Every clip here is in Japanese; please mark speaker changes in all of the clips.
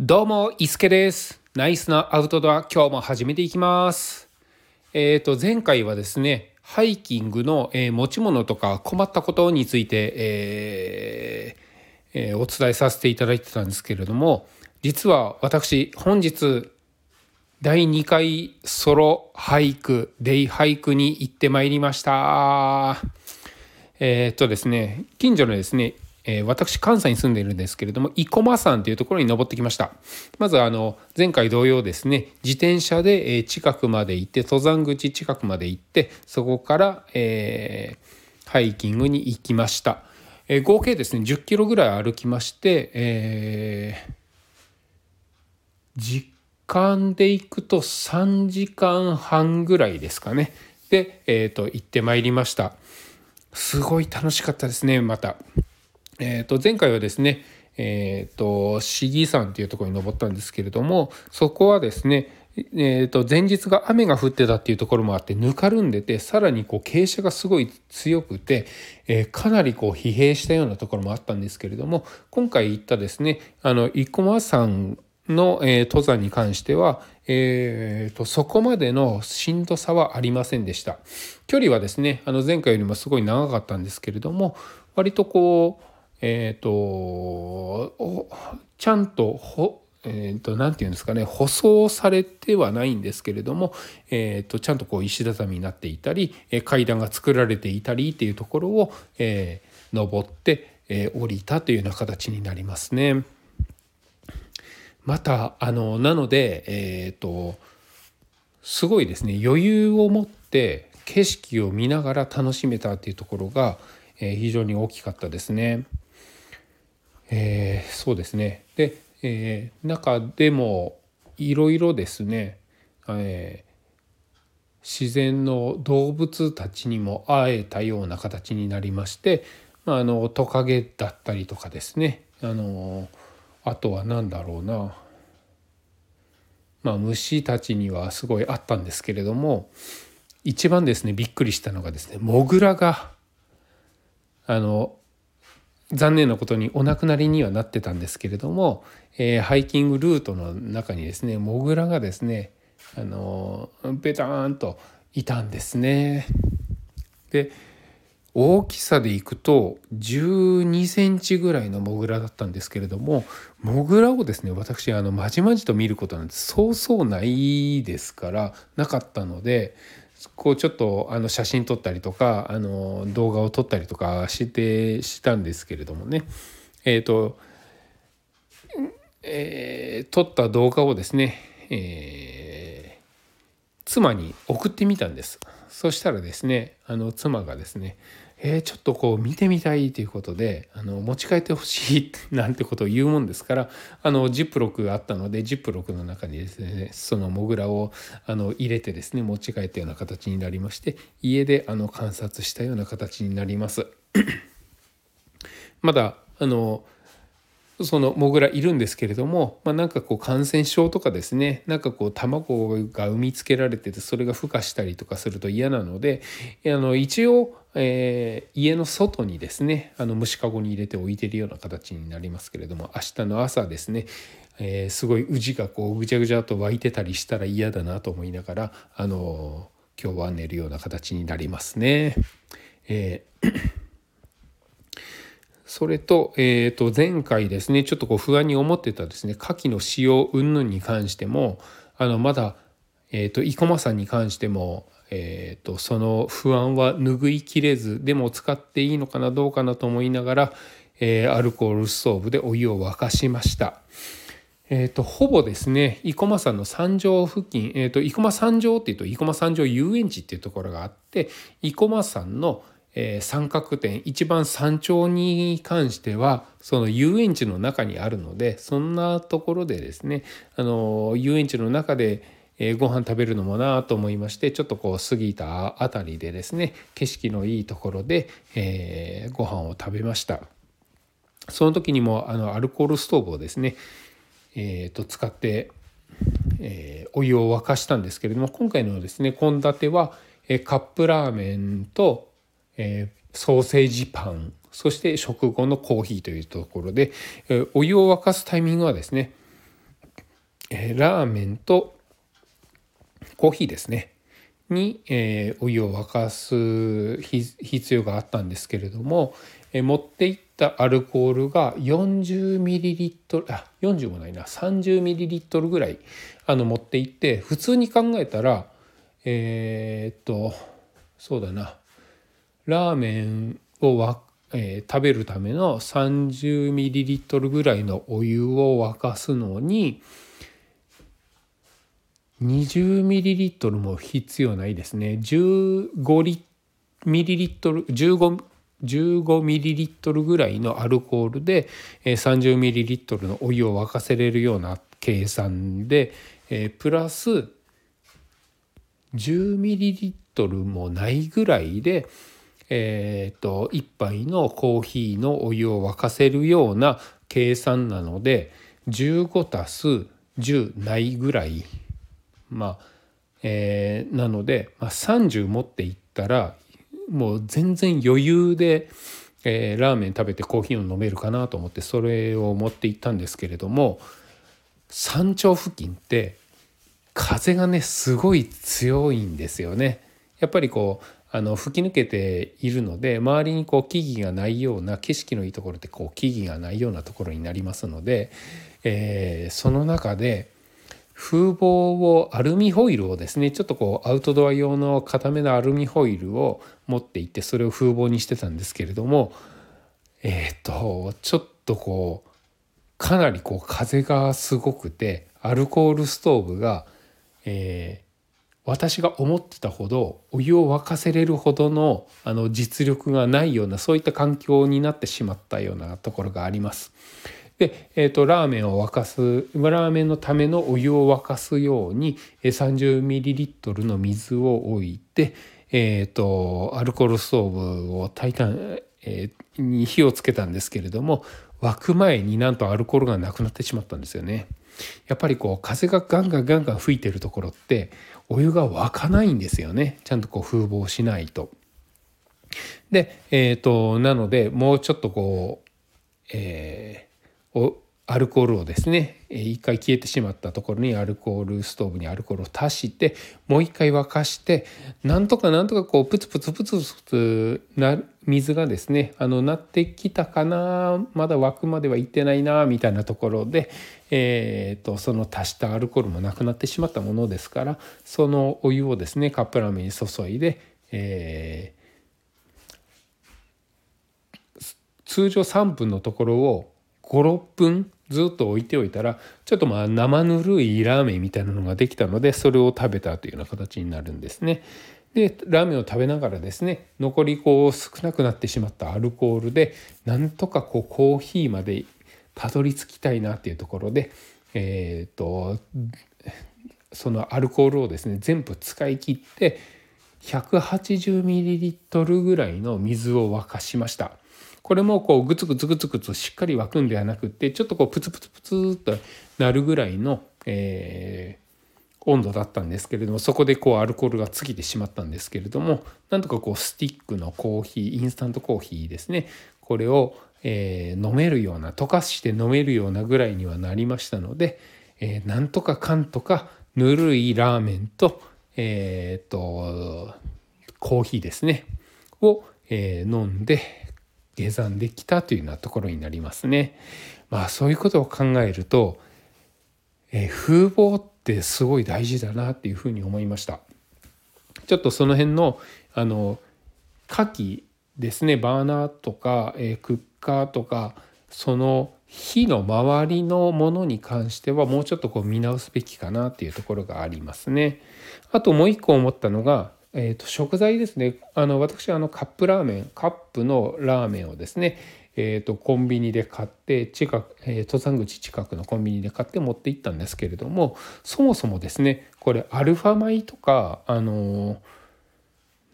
Speaker 1: どうも、伊助です。ナイスなアウトドア、今日も始めていきます。えっ、と、前回はですね、ハイキングの、えー持ち物とか困ったことについて、えーえーお伝えさせていただいてたんですけれども、実は私、本日、第2回ソロハイク、デイハイクに行ってまいりました。えっとですね、近所のですね、えー私関西に住んでいるんですけれども生駒山というところに登ってきました。まずあの前回同様ですね自転車で近くまで行って登山口近くまで行ってそこから、えーハイキングに行きました、えー合計ですね10キロぐらい歩きまして、えー時間で行くと3時間半ぐらいですかね。で、えー、と行ってまいりました。すごい楽しかったですねまた。えー、と前回はですね、えー、と市議山っていうところに登ったんですけれどもそこはですね、えー、と前日が雨が降ってたっていうところもあってぬかるんでてさらにこう傾斜がすごい強くて、えーかなりこう疲弊したようなところもあったんですけれども今回行ったですねあの生駒山の、えー登山に関しては、えーとそこまでのしんどさはありませんでした。距離はですねあの前回よりもすごい長かったんですけれども割とこうえっ、とちゃんとほえー、と何て言うんですかね舗装されてはないんですけれども、えー、とちゃんとこう石畳になっていたり階段が作られていたりっていうところを、えー登って、えー降りたというような形になりますね。またあのなのでえっ、とすごいですね余裕を持って景色を見ながら楽しめたっていうところが、えー非常に大きかったですね。えーそうですね。で、えー中でもいろいろですね、えー自然の動物たちにも会えたような形になりまして、まあ、あのトカゲだったりとかですね。あのあとは何だろうな。まあ虫たちにはすごいあったんですけれども一番ですねびっくりしたのがですねモグラがあの残念なことにお亡くなりにはなってたんですけれども、えーハイキングルートの中にですねモグラがですねあのベターンといたんですね。で大きさでいくと12センチぐらいのモグラだったんですけれどもモグラをですね私あのまじまじと見ることなんてそうそうないですからなかったのでこうちょっとあの写真撮ったりとかあの動画を撮ったりとかしてしたんですけれどもね。えっ、と、えー撮った動画をですね、えー妻に送ってみたんです。そしたらですねあの妻がですねえーちょっとこう見てみたいということであの持ち帰ってほしいなんてことを言うもんですからあのジップロックがあったのでジップロックの中にですねそのモグラをあの入れてですね持ち帰ったような形になりまして家であの観察したような形になります。まだあのそのモグラいるんですけれども、まあ、なんかこう感染症とかですねなんかこう卵が産みつけられててそれが孵化したりとかすると嫌なのであの一応、えー家の外にですねあの虫かごに入れて置いてるような形になりますけれども明日の朝ですね、えーすごいウジがこうぐちゃぐちゃと湧いてたりしたら嫌だなと思いながらあの今日は寝るような形になりますね。えーそれと,、えー、と前回ですねちょっとこう不安に思ってたですね牡蠣の使用云々に関してもあのまだ、えー、と生駒さんに関しても、えー、とその不安は拭いきれずでも使っていいのかなどうかなと思いながら、えーアルコールストーブでお湯を沸かしました。えー、とほぼですね生駒山の山上付近、えー、と生駒山上っていうと生駒山上遊園地っていうところがあって生駒山の、えー三角点一番山頂に関してはその遊園地の中にあるのでそんなところでですねあの遊園地の中で、えーご飯食べるのもなと思いましてちょっとこう過ぎたあたりでですね景色のいいところで、えーご飯を食べました。その時にもあのアルコールストーブをですねえー、と使って、えーお湯を沸かしたんですけれども今回のですね献立は、カップラーメンと、えーソーセージパンそして食後のコーヒーというところで、えーお湯を沸かすタイミングはですねえー、ラーメンとコーヒーですねに、え、お湯を沸かす必要があったんですけれども、え、持っていったアルコールが 40ml あ40もないな 30ml ぐらいあの持っていって普通に考えたらえー、っとそうだなラーメンをわ、えー、食べるための 30ml ぐらいのお湯を沸かすのに 20ml も必要ないですね。15リミリリットル15 15ml ぐらいのアルコールで 30ml のお湯を沸かせれるような計算でプラス 10ml もないぐらいでえーと、1杯のコーヒーのお湯を沸かせるような計算なので15足す10ないぐらいまあ、えー、なので、まあ、30持っていったらもう全然余裕で、えー、ラーメン食べてコーヒーを飲めるかなと思ってそれを持って行ったんですけれども山頂付近って風がねすごい強いんですよね。やっぱりこうあの吹き抜けているので周りにこう木々がないような景色のいいところってこう木々がないようなところになりますので、えー、その中で風防をアルミホイルをですねちょっとこうアウトドア用の固めのアルミホイルを持っていってそれを風防にしてたんですけれどもえっ、とちょっとこうかなりこう風がすごくてアルコールストーブが、えー、私が思ってたほどお湯を沸かせれるほどのあの実力がないようなそういった環境になってしまったようなところがあります。で、えーと、ラーメンを沸かすラーメンのためのお湯を沸かすように 30ml の水を置いて、えーと、アルコールストーブを炊いた、え、に火をつけたんですけれども沸く前になんとアルコールがなくなってしまったんですよね。やっぱりこう風がガンガンガンガン吹いてるところってお湯が沸かないんですよねちゃんとこう風防しないと。で、えーと、なのでもうちょっとこう、えー、おアルコールをですね一回消えてしまったところにアルコールストーブにアルコールを足してもう一回沸かしてなんとかなんとかこうプツプツプツプツな水がですねあのなってきたかなまだ沸くまではいってないなみたいなところで、えーと、その足したアルコールもなくなってしまったものですからそのお湯をですねカップラーメンに注いで、えー、通常3分のところを56分ずっと置いておいたらちょっとまあ生ぬるいラーメンみたいなのができたのでそれを食べたというような形になるんですね。でラーメンを食べながらですね残りこう少なくなってしまったアルコールでなんとかこうコーヒーまでたどり着きたいなっていうところでえっ、とそのアルコールをですね全部使い切って 180ml ぐらいの水を沸かしました。これもこうグツグツグツグツしっかり沸くんではなくってちょっとこうプツプツプツっとなるぐらいの、えー、温度だったんですけれどもそこでこうアルコールが尽きてしまったんですけれどもなんとかこうスティックのコーヒーインスタントコーヒーですね。これを、えー、飲めるような溶かして飲めるようなぐらいにはなりましたので、えー、なんとかかんとかぬるいラーメンとえっ、とコーヒーですね。を、え飲んで下山できたというようなところになりますね。まあそういうことを考えると、えー、風貌ってすごい大事だなっていうふうに思いました。ちょっとその辺のあの火器ですねバーナーとか、えー、クッカーとかその火の周りのものに関してはもうちょっとこう見直すべきかなっていうところがありますね。あともう一個思ったのがえーと、食材ですね。あの私あのカップラーメンカップのラーメンをですね、えーと、コンビニで買って近く、えー、登山口近くのコンビニで買って持って行ったんですけれどもそもそもですねこれアルファ米とかあの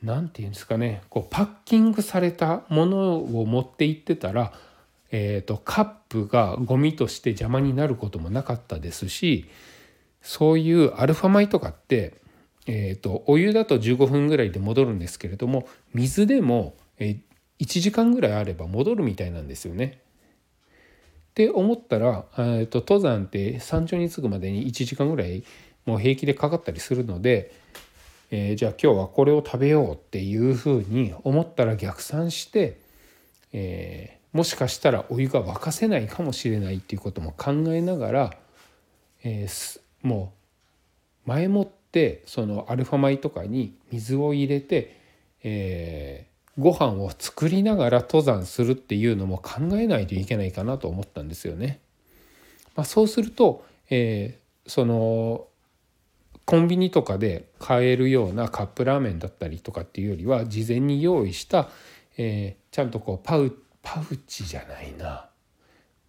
Speaker 1: 何て言うんですかねこうパッキングされたものを持って行ってたら、えーとカップがゴミとして邪魔になることもなかったですしそういうアルファ米とかってえーと、お湯だと15分ぐらいで戻るんですけれども水でも、え1時間ぐらいあれば戻るみたいなんですよね。って思ったら、えーと、登山って山頂に着くまでに1時間ぐらいもう平気でかかったりするので、えー、じゃあ今日はこれを食べようっていうふうに思ったら逆算して、えー、もしかしたらお湯が沸かせないかもしれないっていうことも考えながら、えー、もう前もってそのアルファ米とかに水を入れて、えー、ご飯を作りながら登山するっていうのも考えないといけないかなと思ったんですよね。まあ、そうすると、えー、そのコンビニとかで買えるようなカップラーメンだったりとかっていうよりは事前に用意した、えー、ちゃんとこうパウパウチじゃないな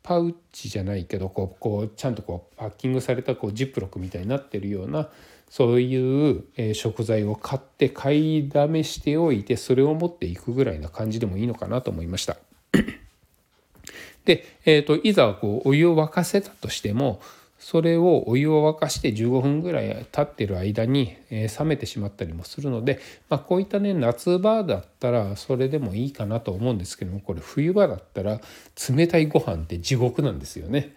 Speaker 1: パウチじゃないけどこうこうちゃんとこうパッキングされたこうジップロックみたいになってるようなそういう食材を買って買いだめしておいてそれを持っていくぐらいな感じでもいいのかなと思いました。で、えーと、いざこうお湯を沸かせたとしてもそれをお湯を沸かして15分ぐらい経ってる間に、冷めてしまったりもするので、まあ、こういったね夏場だったらそれでもいいかなと思うんですけどもこれ冬場だったら冷たいご飯って地獄なんですよね。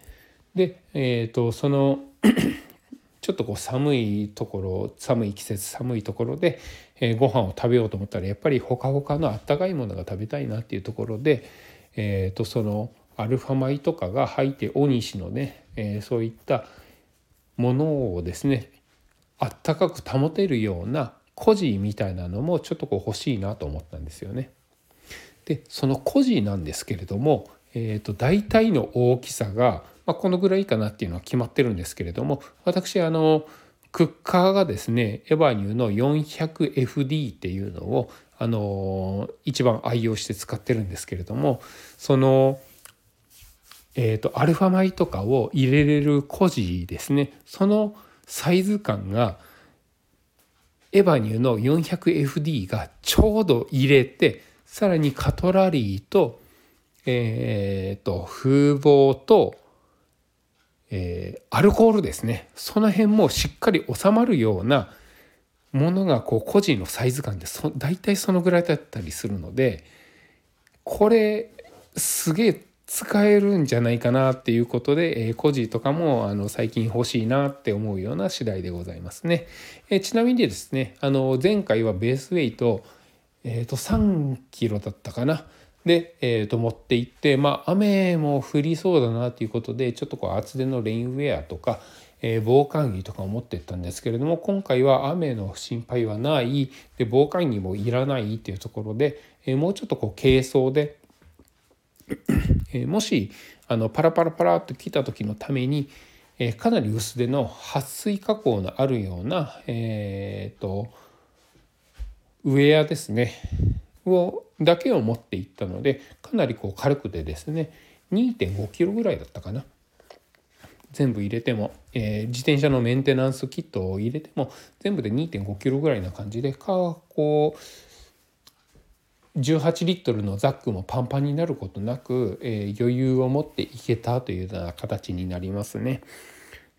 Speaker 1: で、えーとその ちょっとこう寒いところ寒い季節寒いところで、えー、ご飯を食べようと思ったらやっぱりほかほかのあったかいものが食べたいなっていうところで、えー、とそのアルファ米とかが入って大西のね、えー、そういったものをですねあったかく保てるような孤児みたいなのもちょっとこう欲しいなと思ったんですよね。でその孤児なんですけれども、えー、と大体の大きさがまあ、このぐらいかなっていうのは決まってるんですけれども私あのクッカーがですねエバニューの 400FD っていうのをあの一番愛用して使ってるんですけれどもそのえーと、アルファ米とかを入れれる孤児ですね。そのサイズ感がエバニューの 400FD がちょうど入れてさらにカトラリーと,、えーと風防とえー、アルコールですねその辺もしっかり収まるようなものがこう個人のサイズ感でそ大体そのぐらいだったりするのでこれすげえ使えるんじゃないかなっていうことで、えー、コジとかもあの最近欲しいなって思うような次第でございますね。えー、ちなみにですねあの前回はベースウェイト、えー、と3キロだったかな。で、えー、と持って行って、まあ、雨も降りそうだなということでちょっとこう厚手のレインウェアとか、えー、防寒着とかを持ってったんですけれども今回は雨の心配はない。で防寒着もいらないっていうところで、えー、もうちょっとこう軽装で えもしあのパラパラパラっと来た時のために、えかなり薄手の撥水加工のあるような、えーとウェアですね。をだけを持っていったのでかなりこう軽くてですね2.5キロぐらいだったかな全部入れても、えー、自転車のメンテナンスキットを入れても全部で2.5キロぐらいな感じでかこう18リットルのザックもパンパンになることなく、えー、余裕を持っていけたというような形になりますね。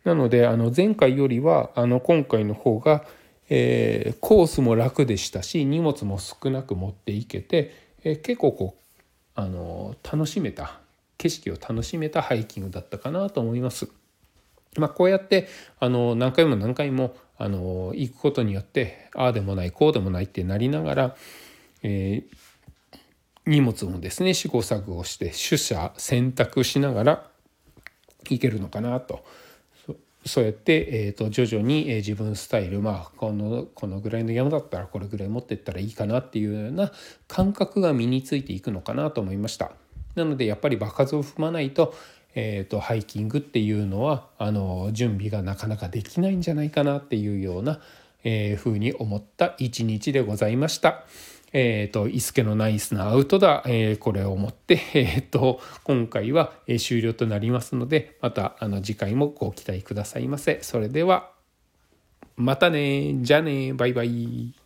Speaker 1: なのであの前回よりはあの今回の方がえー、コースも楽でしたし荷物も少なく持っていけて、えー、結構こうあの楽しめた景色を楽しめたハイキングだったかなと思います。まあ、こうやってあの何回も何回もあの行くことによってああでもないこうでもないってなりながら、え、荷物もですね試行錯誤して取捨選択しながら行けるのかなとそうやって、えーと、徐々に、え、自分スタイルまあこのこのぐらいの山だったらこれぐらい持ってったらいいかなっていうような感覚が身についていくのかなと思いました。なのでやっぱり場数を踏まないと,、えーと、ハイキングっていうのはあの準備がなかなかできないんじゃないかなっていうような、えー、ふうに思った一日でございました。えーと、伊助のナイスなアウトだ、えー、これをもって、えーと、今回は終了となりますのでまたあの次回もご期待くださいませ。それではまたねじゃあねバイバイ。